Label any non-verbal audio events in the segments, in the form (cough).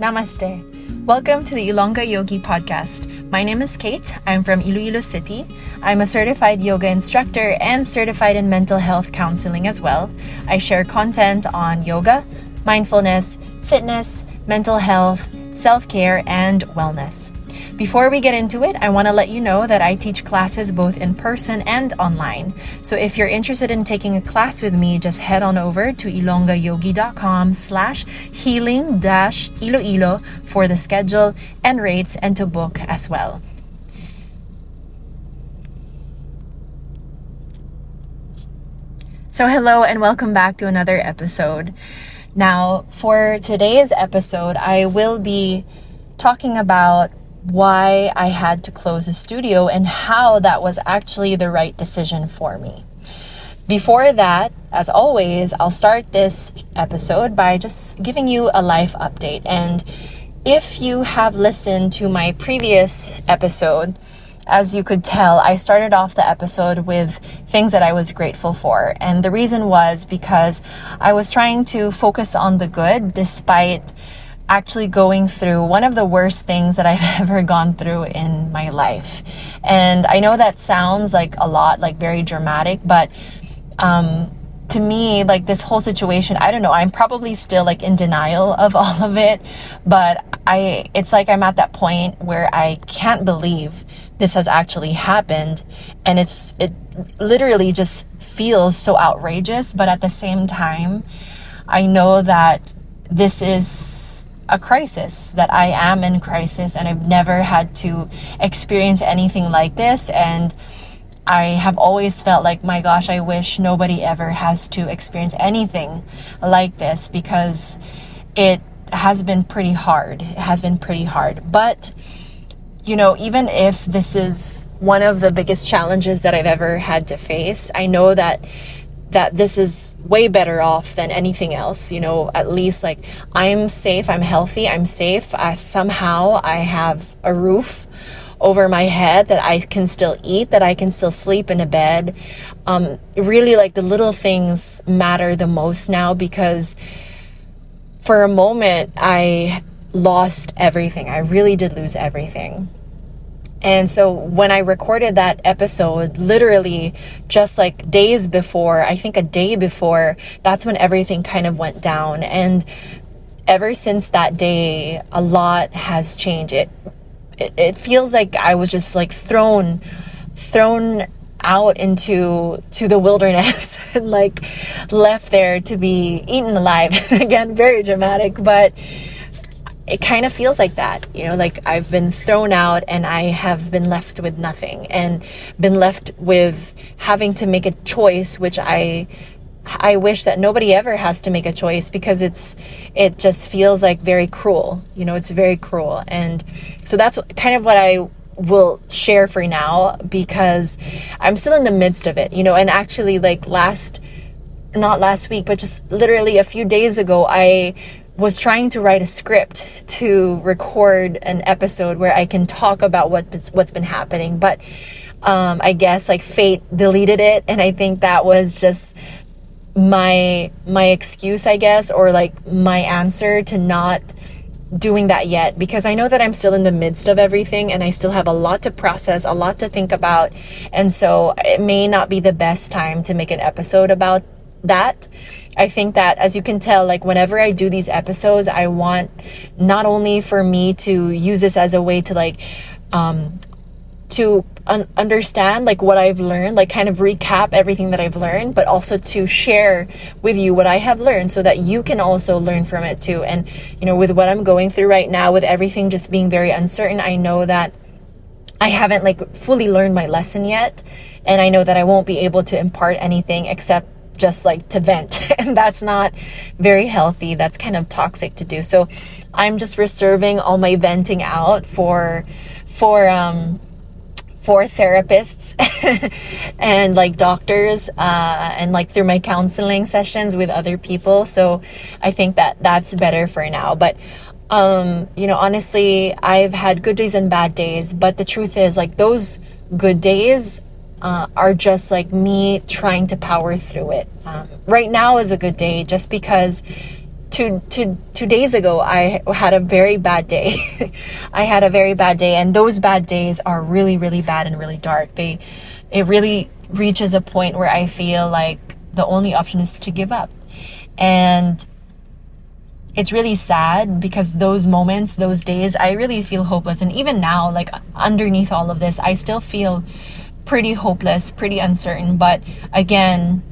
Namaste. Welcome to the Ilongga Yogi podcast. My name is Kate. I'm from Iloilo City. I'm a certified yoga instructor and certified in mental health counseling as well. I share content on yoga, mindfulness, fitness, mental health, self care, and wellness. Before we get into it, I want to let you know that I teach classes both in person and online. So if you're interested in taking a class with me, just head on over to ilonggayogi.com slash healing dash iloilo for the schedule and rates and to book as well. So, hello and welcome back to another episode. Now, for today's episode, I will be talking about why I had to close the studio and how that was actually the right decision for me. Before that, as always, I'll start this episode by just giving you a life update. And if you have listened to my previous episode, as you could tell, I started off the episode with things that I was grateful for. And the reason was because I was trying to focus on the good despite actually going through one of the worst things that I've (laughs) ever gone through in my life. And I know that sounds like a lot, like very dramatic, but um, to me, like this whole situation, I don't know, I'm probably still like in denial of (laughs) all of it, but I, it's like I'm at that point where I can't believe this has actually happened. And it's, it literally just feels so outrageous, but at the same time, I know that this is a crisis, that I am in crisis and I've never had to experience anything like this. And I have always felt like, my gosh, I wish nobody ever has to experience anything like this because it has been pretty hard. It has been pretty hard. But, you know, even if this is one of the biggest challenges that I've ever had to face, I know that that this is way better off than anything else. You know, at least like I'm safe, I'm healthy, I'm safe. I, somehow I have a roof over my head that I can still eat, that I can still sleep in a bed. Um, really, like the little things matter the most now because for a moment I lost everything. I really did lose everything. And so when I recorded that episode, literally just like days before, I think a day before, that's when everything kind of went down. And ever since that day, a lot has changed. It, it, it feels like I was just like thrown, thrown out into to the wilderness (laughs) and like left there to be eaten alive. (laughs) Again, very dramatic, but it kind of feels like that, you know, like I've been thrown out and I have been left with nothing and been left with having to make a choice, which I I wish that nobody ever has to make a choice because it's it just feels like very cruel. You know, it's very cruel. And so that's kind of what I will share for now because I'm still in the midst of it, you know, and actually like last not last week, but just literally a few days ago, I was trying to write a script to record an episode where I can talk about what what's been happening, but um, I guess like fate deleted it, and I think that was just my my excuse, I guess, or like my answer to not doing that yet because I know that I'm still in the midst of everything and I still have a lot to process, a lot to think about. And so it may not be the best time to make an episode about that. I think that as you can tell, like whenever I do these episodes, I want not only for me to use this as a way to like, um, to un- understand like what I've learned, like kind of recap everything that I've learned, but also to share with you what I have learned so that you can also learn from it too. And, you know, with what I'm going through right now, with everything just being very uncertain, I know that I haven't like fully learned my lesson yet. And I know that I won't be able to impart anything except just like to vent. (laughs) and that's not very healthy. That's kind of toxic to do. So I'm just reserving all my venting out for, for, um, for therapists (laughs) and like doctors uh, and like through my counseling sessions with other people so i think that that's better for now but um, you know honestly i've had good days and bad days but the truth is like those good days uh, are just like me trying to power through it. Um, right now is a good day just because two, two, two days ago, I had a very bad day. (laughs) I had a very bad day, and those bad days are really, really bad and really dark. They, it really reaches a point where I feel like the only option is to give up. And it's really sad because those moments, those days, I really feel hopeless. And even now, like underneath all of this, I still feel pretty hopeless, pretty uncertain. But again,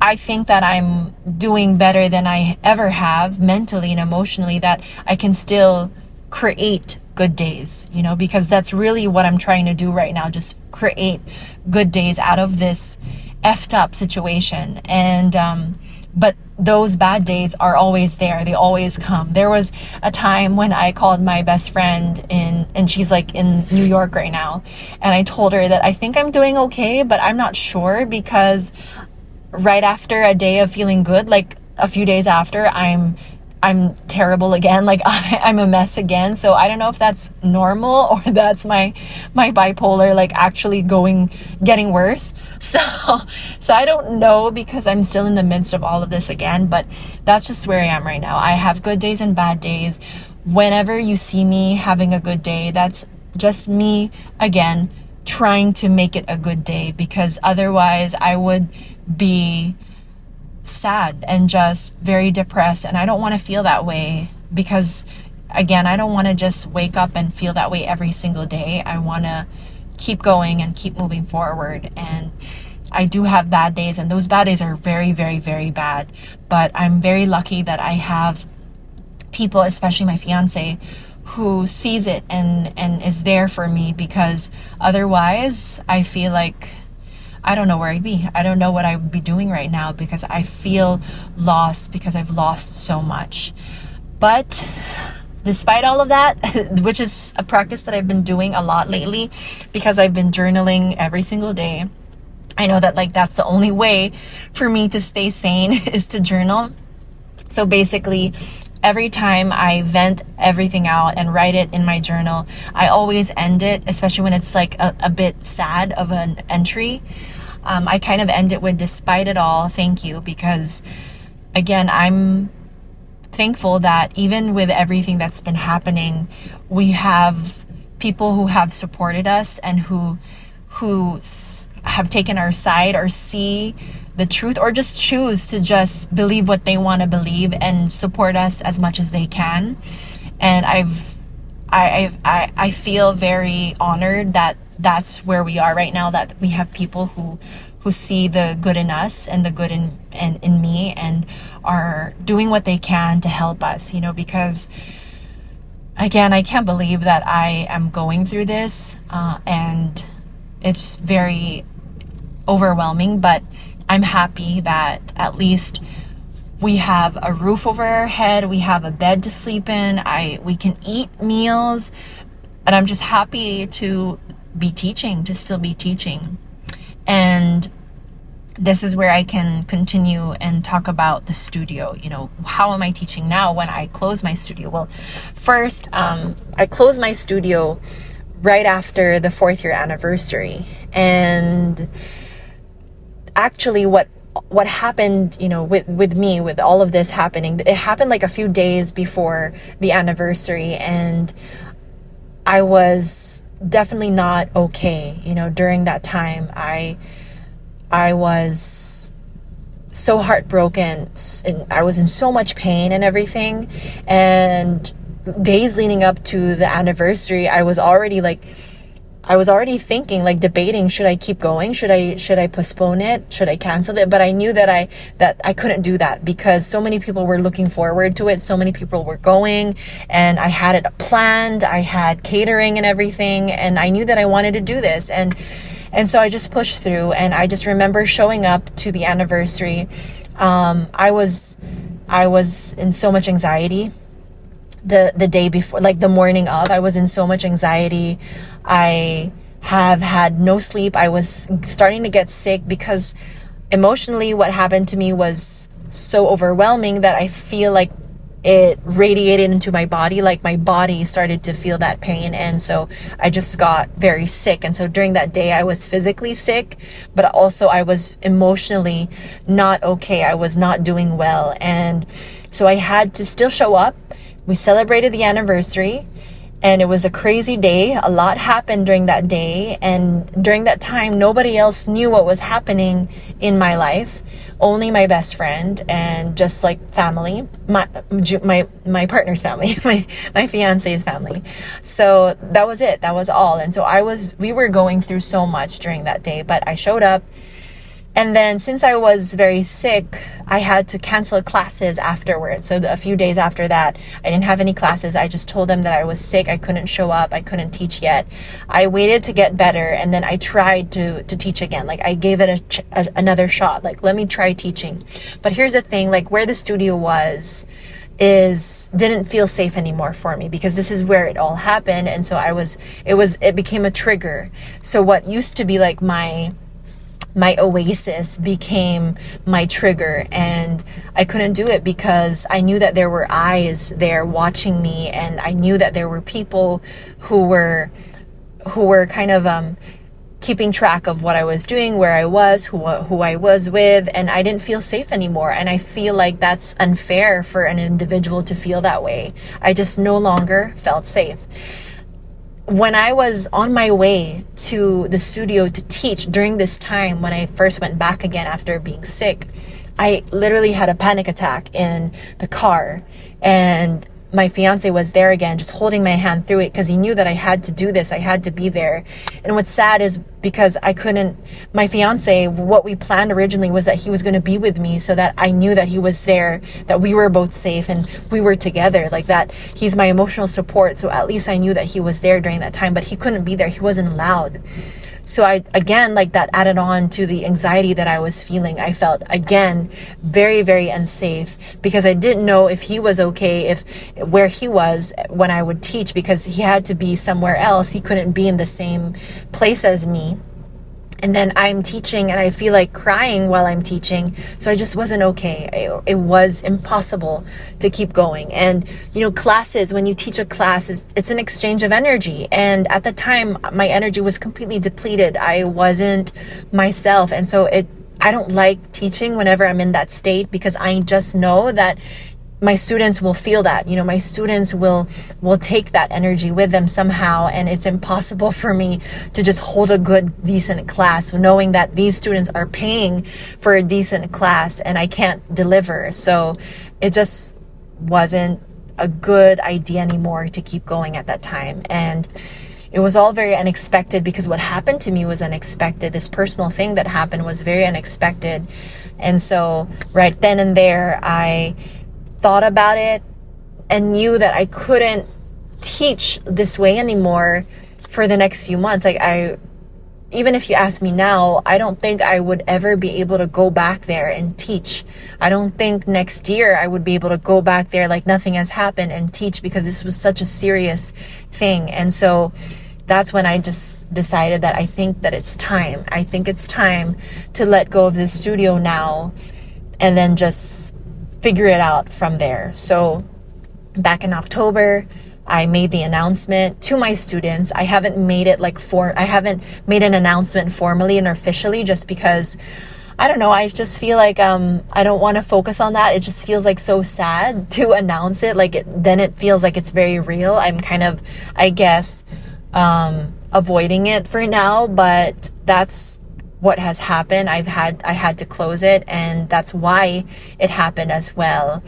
I think that I'm doing better than I ever have mentally and emotionally, that I can still create good days, you know, because that's really what I'm trying to do right now. Just create good days out of this effed up situation. And, um, but those bad days are always there. They always come. There was a time when I called my best friend in, and she's like in New York right now. And I told her that I think I'm doing okay, but I'm not sure because right after a day of feeling good, like a few days after, I'm I'm terrible again. (laughs) Like I, am a mess again. So I don't know if that's normal (laughs) or that's my my bipolar like actually going getting worse. (laughs) So so I don't know because I'm still in the midst of all of this again, but that's just where I am right now. I have good days and bad days. Whenever you see me having a good day, that's just me again trying to make it a good day because otherwise I would be sad and just very depressed. And I don't want to feel that way because, again, I don't want to just wake up and feel that way every single day. I want to keep going and keep moving forward. And I do have bad days, and those bad days are very, very, very bad. But I'm very lucky that I have people, especially my fiance, who sees it and and is there for me because otherwise I feel like I don't know where I'd be. I don't know what I would be doing right now because I feel lost because I've lost so much. But despite all of that, (laughs) which is a practice that I've been doing a lot lately because I've been journaling every single day. I know that like that's the only way for me to stay sane (laughs) is to journal. So basically, every time I vent everything out and write it in my journal, I always end it, especially when it's like a, a bit sad of an entry. Um, I kind of end it with, despite it all, thank you, because again, I'm thankful that even with everything that's been happening, we have people who have supported us and who who have taken our side or see the truth or just choose to just believe what they want to believe and support us as much as they can. And I've I, I I feel very honored that that's where we are right now that we have people who who see the good in us and the good in, in in me and are doing what they can to help us, you know, because again, I can't believe that I am going through this uh, and it's very overwhelming, but I'm happy that at least we have a roof over our head, we have a bed to sleep in, I we can eat meals, and I'm just happy to be teaching, to still be teaching. And this is where I can continue and talk about the studio. You know, how am I teaching now when I close my studio? Well, first, um, I closed my studio right after the fourth year anniversary. And actually what what happened, you know, with with me with all of this happening, it happened like a few days before the anniversary and I was definitely not okay, you know, during that time. I I was so heartbroken and I was in so much pain and everything and days leading up to the anniversary, I was already like I was already thinking like debating should I keep going? Should I should I postpone it? Should I cancel it? But I knew that I that I couldn't do that because so many people were looking forward to it. So many people were going and I had it planned. I had catering and everything. And I knew that I wanted to do this. And and so I just pushed through. And I just remember showing up to the anniversary. Um, I was I was in so much anxiety the the day before like the morning of i was in so much anxiety. I have had no sleep. I was starting to get sick because emotionally what happened to me was so overwhelming that i feel like it radiated into my body like my body started to feel that pain. And so i just got very sick. And so during that day i was physically sick but also i was emotionally not okay. I was not doing well. And So I had to still show up. We celebrated the anniversary and it was a crazy day. A lot happened during that day. And during that time, nobody else knew what was happening in my life. Only my best friend and just like family, my my my partner's family, (laughs) my my fiance's family. So that was it. That was all. And so I was we were going through so much during that day, but I showed up and then since I was very sick, I had to cancel classes afterwards. So a few days after that, I didn't have any classes. I just told them that I was sick. I couldn't show up. I couldn't teach yet. I waited to get better and then I tried to to teach again. Like I gave it a, a another shot. Like let me try teaching. But here's the thing, like where the studio was is didn't feel safe anymore for me because this is where it all happened and so I was it was it became a trigger. So what used to be like my my oasis became my trigger and I couldn't do it because I knew that there were eyes there watching me and I knew that there were people who were who were kind of um keeping track of what I was doing, where I was, who who I was with, and I didn't feel safe anymore. And I feel like that's unfair for an individual to feel that way. I just no longer felt safe when I was on my way to the studio to teach during this time when I first went back again after being sick, I literally had a panic attack in the car. And my fiance was there again, just holding my hand through it because he knew that I had to do this. I had to be there. And what's sad is because I couldn't, my fiance, what we planned originally was that he was going to be with me so that I knew that he was there, that we were both safe and we were together like that. He's my emotional support. So at least I knew that he was there during that time, but he couldn't be there. He wasn't allowed. So I, again, like that added on to the anxiety that I was feeling. I felt, again, very, very unsafe because I didn't know if he was okay, if where he was when I would teach because he had to be somewhere else. He couldn't be in the same place as me and then I'm teaching and I feel like crying while I'm teaching. So I just wasn't okay. It, it, was impossible to keep going. And, you know, classes, when you teach a class, it's, it's an exchange of energy. And at the time, my energy was completely depleted. I wasn't myself. And so it, I don't like teaching whenever I'm in that state because I just know that my students will feel that you know my students will will take that energy with them somehow and it's impossible for me to just hold a good decent class knowing that these students are paying for a decent class and I can't deliver. So it just wasn't a good idea anymore to keep going at that time. And it was all very unexpected because what happened to me was unexpected. This personal thing that happened was very unexpected. And so right then and there I thought about it and knew that I couldn't teach this way anymore for the next few months. Like I even if you ask me now, I don't think I would ever be able to go back there and teach. I don't think next year I would be able to go back there like nothing has happened and teach because this was such a serious thing. And so that's when I just decided that I think that it's time. I think it's time to let go of this studio now and then just figure it out from there. So back in October, I made the announcement to my students. I haven't made it like for I haven't made an announcement formally and officially just because I don't know, I just feel like um I don't want to focus on that. It just feels like so sad (laughs) to announce it. Like it, then it feels like it's very real. I'm kind of I guess um avoiding it for now, but that's what has happened. I've had I had to close it and that's why it happened as well.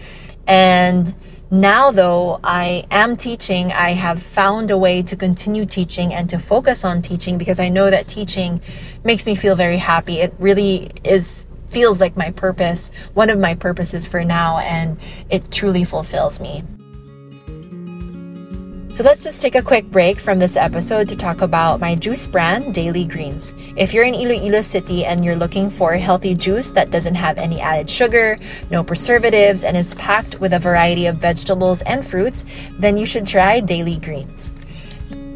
And now though I am teaching, I have found a way to continue teaching and to focus on teaching because I know that teaching makes me feel very happy. It really is feels like my purpose, one of my purposes for now and it truly fulfills me. So let's just take a quick break from this episode to talk about my juice brand, Daily Greens. If you're in Iloilo City and you're looking for a healthy juice that doesn't have any added sugar, no preservatives, and is packed with a variety of vegetables and fruits, then you should try Daily Greens.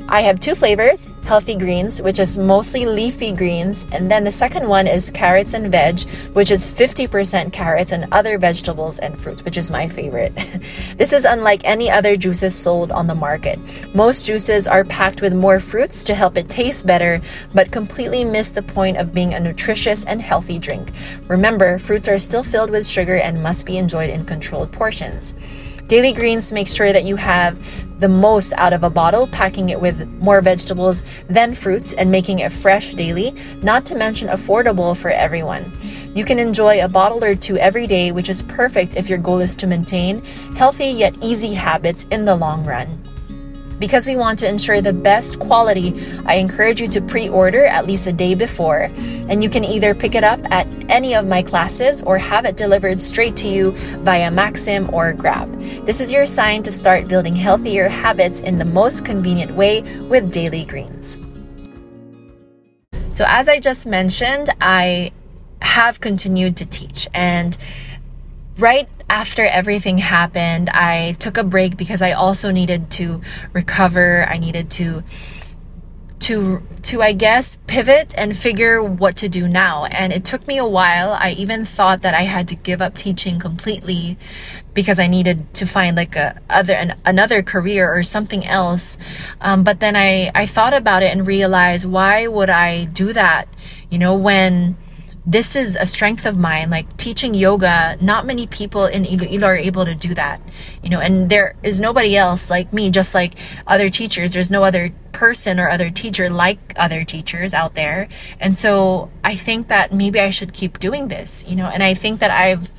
I have two flavors healthy greens, which is mostly leafy greens, and then the second one is carrots and veg, which is 50% carrots and other vegetables and fruits, which is my favorite. (laughs) this is unlike any other juices sold on the market. Most juices are packed with more fruits to help it taste better, but completely miss the point of being a nutritious and healthy drink. Remember, fruits are still filled with sugar and must be enjoyed in controlled portions. Daily Greens make sure that you have the most out of a bottle, packing it with more vegetables than fruits and making it fresh daily, not to mention affordable for everyone. You can enjoy a bottle or two every day, which is perfect if your goal is to maintain healthy yet easy habits in the long run. Because we want to ensure the best quality, I encourage you to pre order at least a day before, and you can either pick it up at any of my classes or have it delivered straight to you via Maxim or Grab. This is your sign to start building healthier habits in the most convenient way with Daily Greens. So, as I just mentioned, I have continued to teach and right after everything happened, I took a break because I also needed to recover. I needed to to to I guess pivot and figure what to do now. And it took me a while. I even thought that I had to give up teaching completely because I needed to find like a other an, another career or something else. Um, but then I I thought about it and realized why would I do that? You know when this is a strength of mine like teaching yoga not many people in Iloilo are able to do that you know and there is nobody else like me just like other teachers there's no other person or other teacher like other teachers out there and so I think that maybe I should keep doing this you know and I think that I've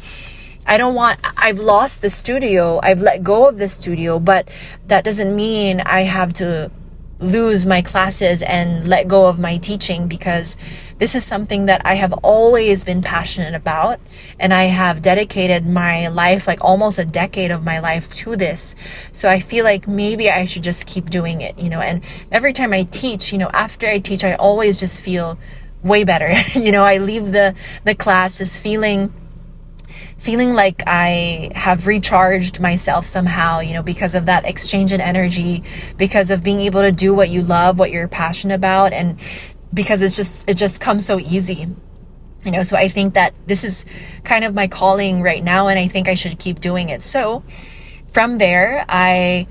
I don't want, I've lost the studio. I've let go of the studio, but that doesn't mean I have to lose my classes and let go of my teaching because this is something that I have always been passionate about. And I have dedicated my life, like almost a decade of my life to this. So I feel like maybe I should just keep doing it, you know. And every time I teach, you know, after I teach, I always just feel way better. (laughs) you know, I leave the, the class just feeling feeling like I have recharged myself somehow, you know, because of that exchange in energy, because of being able to do what you love, what you're passionate about, and because it's just it just comes so easy. You know so i think that this is kind of my calling right now and i think i should keep doing it. So from there i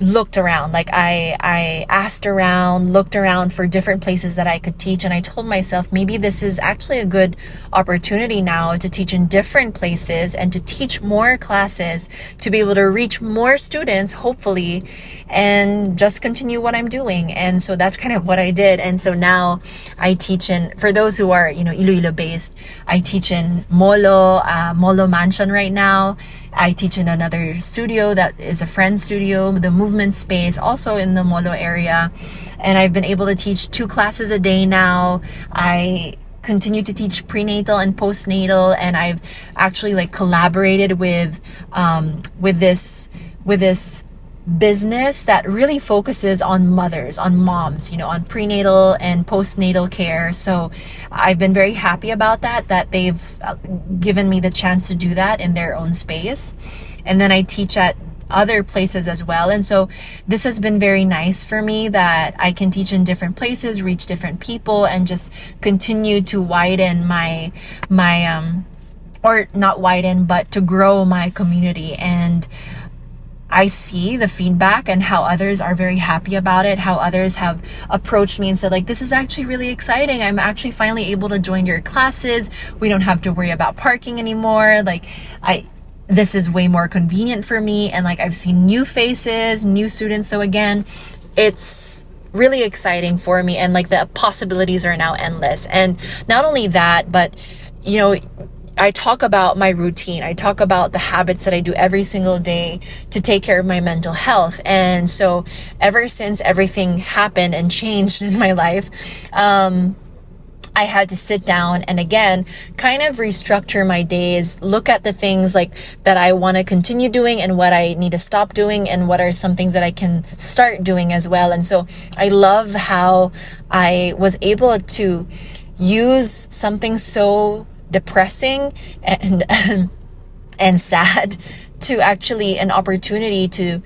looked around. Like i i asked around looked around for different places that i could teach and i told myself maybe this is actually a good opportunity now to teach in different places and to teach more classes to be able to reach more students hopefully and just continue what i'm doing. And so that's kind of what i did. And so now i teach in for those who are you know iloilo based i teach in molo uh, molo mansion right now I teach in another studio that is a friend studio, the movement space, also in the Molo area. And I've been able to teach two classes a day now. I continue to teach prenatal and postnatal and I've actually like collaborated with um, with this with this business that really focuses on mothers, on moms, you know, on prenatal and postnatal care. So I've been very happy about that, that they've uh, given me the chance to do that in their own space. And then I teach at other places as well. And so this has been very nice for me that I can teach in different places, reach different people and just continue to widen my, my, um, or not widen, but to grow my community and, I see the feedback and how others are very happy about it, how others have approached me and said, like, this is actually really exciting. I'm actually finally able to join your classes. We don't have to worry about parking anymore. Like, I, this is way more convenient for me. And like, I've seen new faces, new students. So again, it's, really exciting for me and like the possibilities are now endless and not only that but you know I talk about my routine. I talk about the habits that I do every single day to take care of my mental health. And so, ever since everything happened and changed (laughs) in my life, um, I had to sit down and again kind of restructure my days, look at the things like that I want to continue doing and what I need to stop doing and what are some things that I can start doing as well. And so I love how I was able to use something so depressing and (laughs) and sad to actually an opportunity to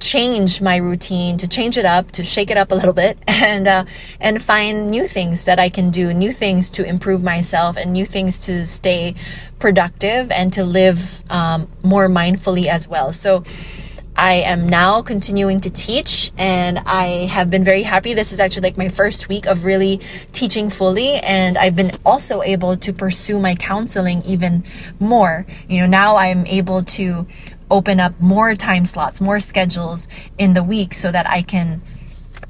change my routine, to change it up, to shake it up a little bit, (laughs) and uh, and find new things that I can do, new things to improve myself, and new things to stay productive and to live um, more mindfully as well. So. I am now continuing to teach and I have been very happy. This is actually like my first week of really teaching fully and I've been also able to pursue my counseling even more. You know, now I'm able to open up more time slots, more schedules in the week so that I can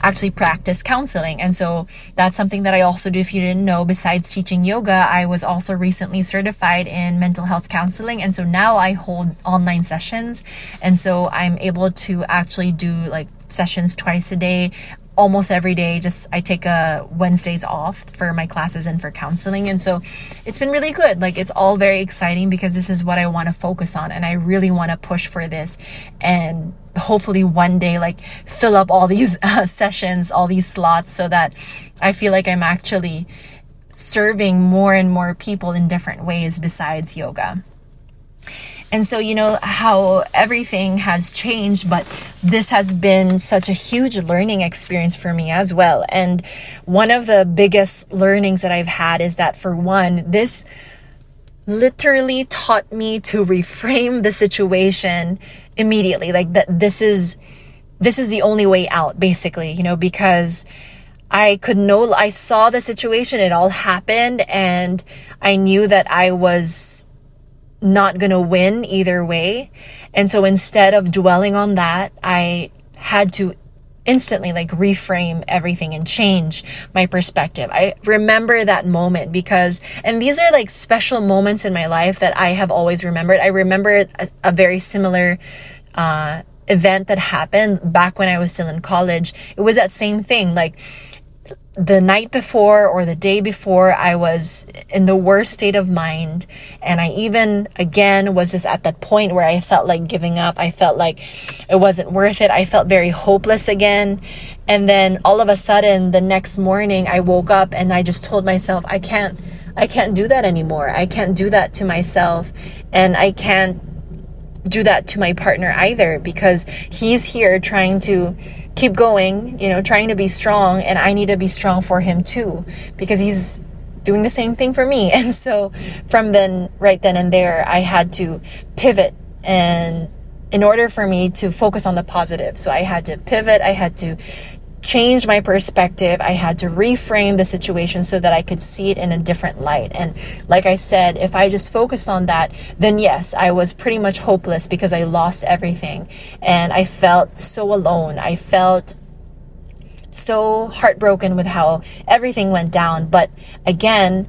actually practice counseling. And so that's something that I also do. If you didn't know, besides teaching yoga, I was also recently certified in mental health counseling. And so now I hold online sessions. And so I'm able to actually do like sessions twice a day almost every day just i take a wednesdays off for my classes and for counseling. And so it's been really good. Like it's all very exciting because this is what i want to focus on and i really want to push for this. And hopefully one day like fill up all these (laughs) uh, sessions all these slots so that i feel like i'm actually serving more and more people in different ways besides yoga and so, you know, how everything has changed, but this has been such a huge learning experience for me as well. And one of the biggest learnings that I've had is that, for one, this literally taught me to reframe the situation immediately. Like that, this is, this is the only way out, basically, you know, because I could know, I saw the situation, it all happened, and I knew that I was not going to win either way. And so instead of dwelling on that, I had to instantly like reframe everything and change my perspective. I remember that moment because, and these are like special moments in my life that I have always remembered. I remember a, a very similar, uh, event that happened back when I was still in college. It was that same thing. Like, the night before or the day before, I was in the worst state of mind. And I even, again, was just at that point where I felt like giving up. I felt like it wasn't worth it. I felt very hopeless again. And then all of a sudden, the next morning, I woke up and I just told myself, I can't, I can't do that anymore. I can't do that to myself. And I can't do that to my partner either because he's here trying to keep going, you know, trying to be strong, and I need to be strong for him too because he's doing the same thing for me. (laughs) And so from then, right then and there, I had to pivot and in order for me to focus on the positive. So I had to pivot, I had to change my perspective. I had to reframe the situation so that I could see it in a different light. And like I said, if I just focused on that, then yes, I was pretty much hopeless because I lost everything. And I felt so alone. I felt so heartbroken with how everything went down. But again,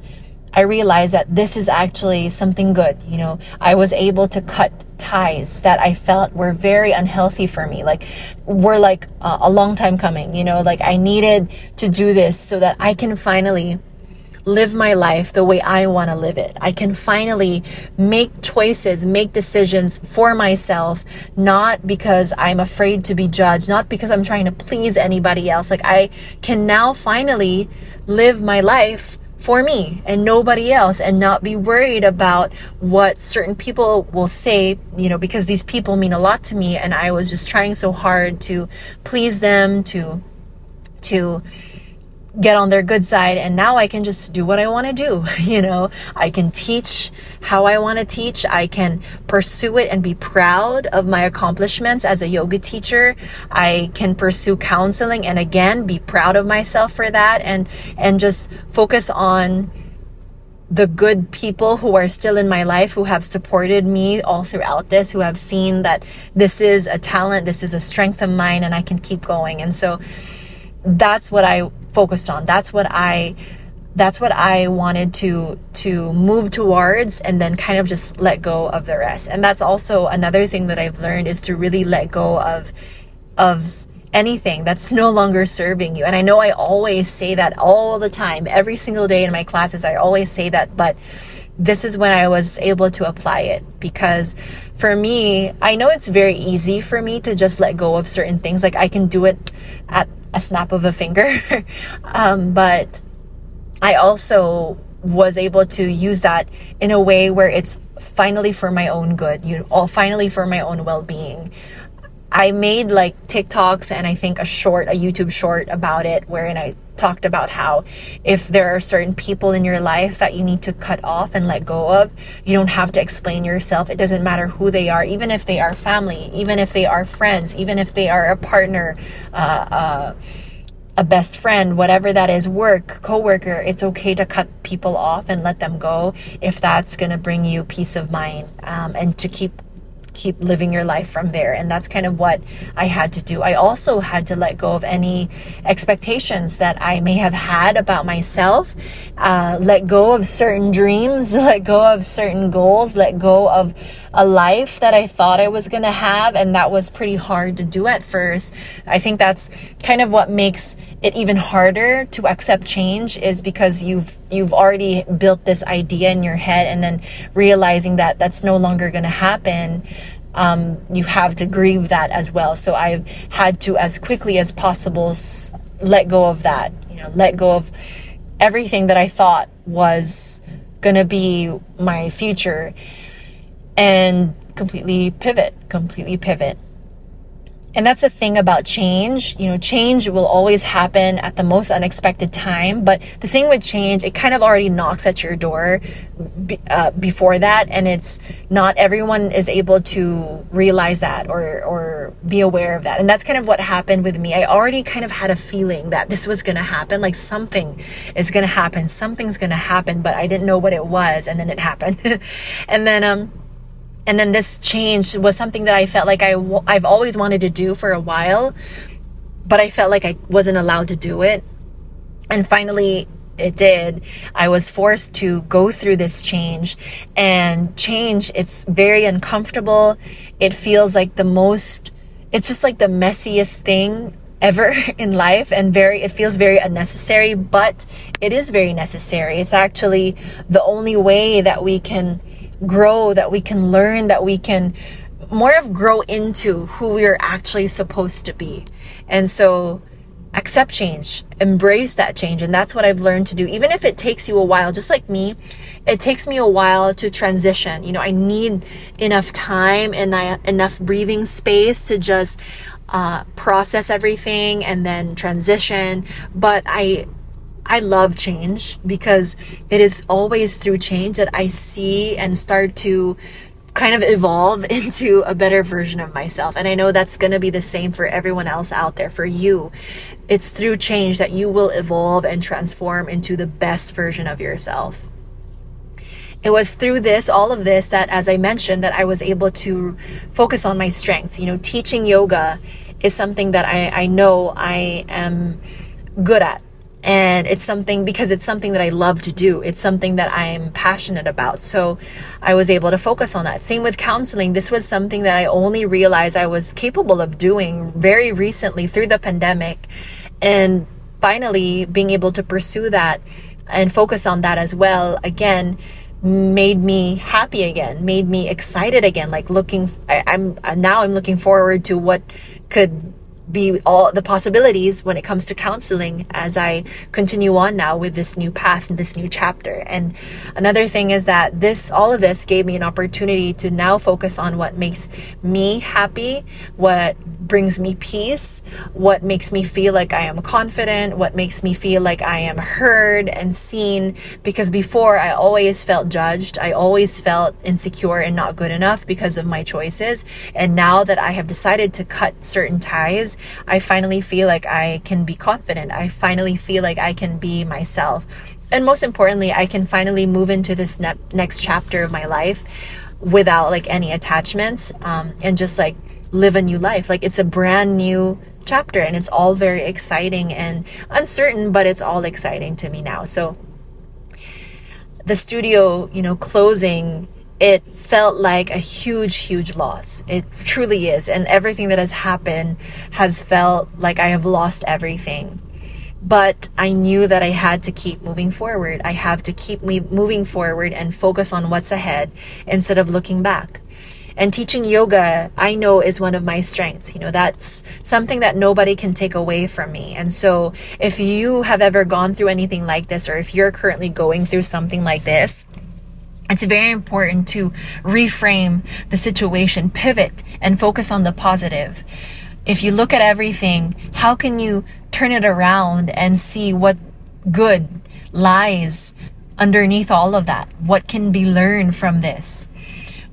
I realized that this is actually something good. You know, I was able to cut ties that I felt were very unhealthy for me. Like, were like a long time coming, you know, like I needed to do this so that I can finally live my life the way I want to live it. I can finally make choices, make decisions for myself, not because I'm afraid to be judged, not because I'm trying to please anybody else. Like, I can now finally live my life for me and nobody else and not be worried about what certain people will say, you know, because these people mean a lot to me. And I was just trying so hard to please them, to to get on their good side and now I can just do what I want to do. (laughs) You know, I can teach how I want to teach. I can pursue it and be proud of my accomplishments as a yoga teacher. I can pursue counseling and again be proud of myself for that and and just focus on the good people who are still in my life who have supported me all throughout this who have seen that this is a talent this is a strength of mine and I can keep going and so that's what I focused on. That's what I that's what I wanted to to move towards and then kind of just let go of the rest. And that's also another thing that I've learned is to really let go of of anything that's no longer serving you. And I know I always say that all the time, every single day in my classes I always say that, but this is when I was able to apply it because for me, I know it's very easy for me to just let go of certain things. Like I can do it at a snap of a finger. (laughs) um, but I also was able to use that in a way where it's finally for my own good, you all finally for my own well-being. I made like TikToks and I think a short, a YouTube short about it, wherein I talked about how if there are certain people in your life that you need to cut off and let go of, you don't have to explain yourself. It doesn't matter who they are, even if they are family, even if they are friends, even if they are a partner, uh, uh, a best friend, whatever that is, work, coworker, it's okay to cut people off and let them go if that's going to bring you peace of mind um, and to keep keep living your life from there. And that's kind of what I had to do. I also had to let go of any expectations that I may have had about myself, uh, let go of certain dreams, (laughs) let go of certain goals, let go of a life that I thought I was going to have. And that was pretty hard to do at first. I think that's kind of what makes it even harder to accept change is because you've, you've already built this idea in your head and then realizing that that's no longer going to happen. Um, you have to grieve that as well. So I've had to, as quickly as possible, let go of that. You know, let go of everything that I thought was gonna be my future and completely pivot, completely pivot. And that's the thing about change. You know, change will always happen at the most unexpected time. But the thing with change, it kind of already knocks at your door uh, before that. And it's not everyone is able to realize that or, or be aware of that. And that's kind of what happened with me. I already kind of had a feeling that this was going to happen. Like something is going to happen. Something's going to happen, but I didn't know what it was. And then it happened. (laughs) and then, um, and then this change was something that I felt like I, I've always wanted to do for a while, but I felt like I wasn't allowed to do it. And finally, it did. I was forced to go through this change and change. It's very uncomfortable. It feels like the most, it's just like the messiest thing ever (laughs) in life and very it feels very unnecessary but it is very necessary it's actually the only way that we can grow, that we can learn, that we can more of grow into who we are actually supposed to be. And so accept change, embrace that change. And that's what I've learned to do. Even if it takes you a while, just like me, it takes me a while to transition. You know, I need enough time and I, enough breathing space to just uh, process everything and then transition. But I, I love change because it is always through change that I see and start to kind of evolve (laughs) into a better version of myself. And I know that's going to be the same for everyone else out there, for you. It's through change that you will evolve and transform into the best version of yourself. It was through this, all of this, that as I mentioned, that I was able to focus on my strengths. You know, teaching yoga is something that I, I know I am good at and it's something because it's something that I love to do. It's something that I'm passionate about. So I was able to focus on that. Same with counseling. This was something that I only realized I was capable of doing very recently through the pandemic. And finally being able to pursue that and focus on that as well again made me happy again made me excited again like looking I, i'm now i'm looking forward to what could be all the possibilities when it comes to counseling as I continue on now with this new path and this new chapter. And another thing is that this, all of this gave me an opportunity to now focus on what makes me happy, what brings me peace, what makes me feel like I am confident, what makes me feel like I am heard and seen. Because before I always felt judged, I always felt insecure and not good enough because of my choices. And now that I have decided to cut certain ties, I finally feel like I can be confident. I finally feel like I can be myself. And most importantly, I can finally move into this ne- next chapter of my life without like any attachments um, and just like live a new life. Like it's a brand new chapter and it's all very exciting and uncertain, but it's all exciting to me now. So the studio, you know, closing it felt like a huge, huge loss. It truly is. And everything that has happened has felt like I have lost everything. But I knew that I had to keep moving forward. I have to keep me moving forward and focus on what's ahead instead of looking back. And teaching yoga, I know is one of my strengths. You know, that's something that nobody can take away from me. And so if you have ever gone through anything like this, or if you're currently going through something like this, it's very important to reframe the situation, pivot, and focus on the positive. If you look at everything, how can you turn it around and see what good lies underneath all of that? What can be learned from this?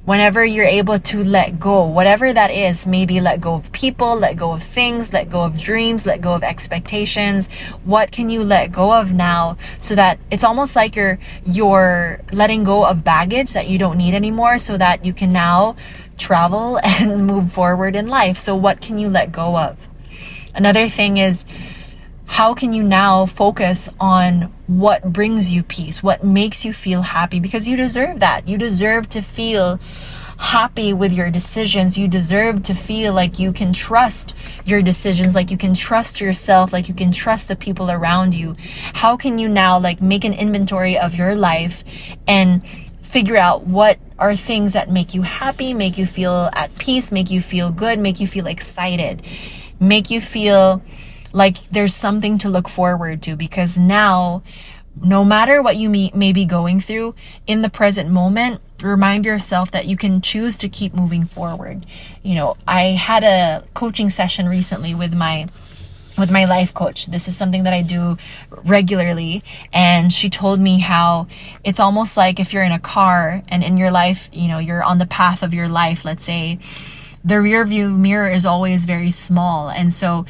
Whenever you're able to let go, whatever that is, maybe let go of people, let go of things, let go of dreams, let go of expectations. What can you let go of now so that it's almost like you're, you're letting go of baggage that you don't need anymore so that you can now travel (laughs) and move forward in life. So what can you let go of? Another thing is, how can you now focus on what brings you peace, what makes you feel happy? Because you deserve that. You deserve to feel happy with your decisions. You deserve to feel like you can trust your decisions, like you can trust yourself, like you can trust the people around you. How can you now like make an inventory of your life and figure out what are things that make you happy, make you feel at peace, make you feel good, make you feel excited, make you feel like there's something to look forward to because now no matter what you may, may be going through in the present moment, remind yourself that you can choose to keep moving forward. You know, I had a coaching session recently with my with my life coach. This is something that I do regularly. And she told me how it's almost like if you're in a car and in your life, you know, you're on the path of your life, let's say, the rear view mirror is always very small. And so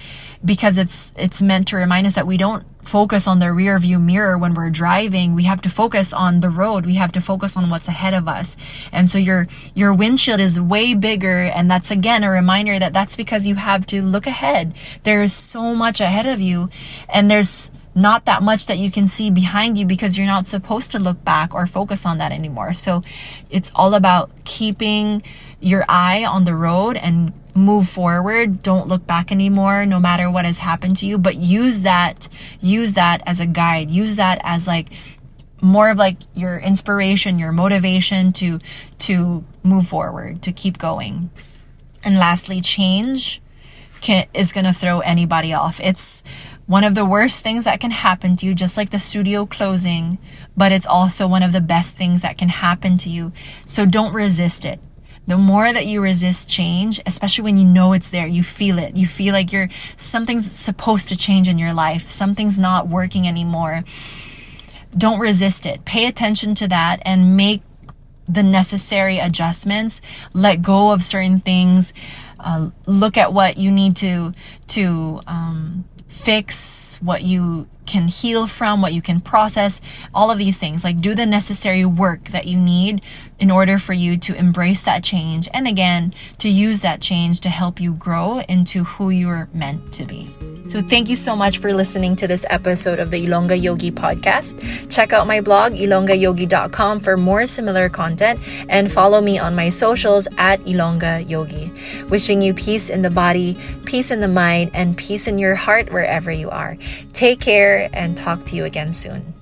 because it's it's meant to remind us that we don't focus on the rear view mirror when we're driving. We have to focus on the road. We have to focus on what's ahead of us. And so your your windshield is way bigger. And that's again a reminder that that's because you have to look ahead. There's so much ahead of you. And there's not that much that you can see behind you because you're not supposed to look back or focus on that anymore. So it's all about keeping your eye on the road and move forward. Don't look back anymore, no matter what has happened to you, but use that, use that as a guide. Use that as like, more of like your inspiration, your motivation to, to move forward, to keep going. And lastly, change can, is going to throw anybody off. It's one of the worst things that can happen to you, just like the studio closing, but it's also one of the best things that can happen to you. So don't resist it the more that you resist change, especially when you know it's there, you feel it. You feel like you're something's supposed to change in your life. Something's not working anymore. Don't resist it. Pay attention to that and make the necessary adjustments. Let go of certain things. Uh, look at what you need to to um, fix, what you can heal from, what you can process, all of these things. Like do the necessary work that you need in order for you to embrace that change and again, to use that change to help you grow into who you're meant to be. So thank you so much for listening to this episode of the Ilongga Yogi podcast. Check out my blog, ilonggayogi.com for more similar content and follow me on my socials at Ilongga Yogi. Wishing you peace in the body, peace in the mind, and peace in your heart wherever you are. Take and talk to you again soon.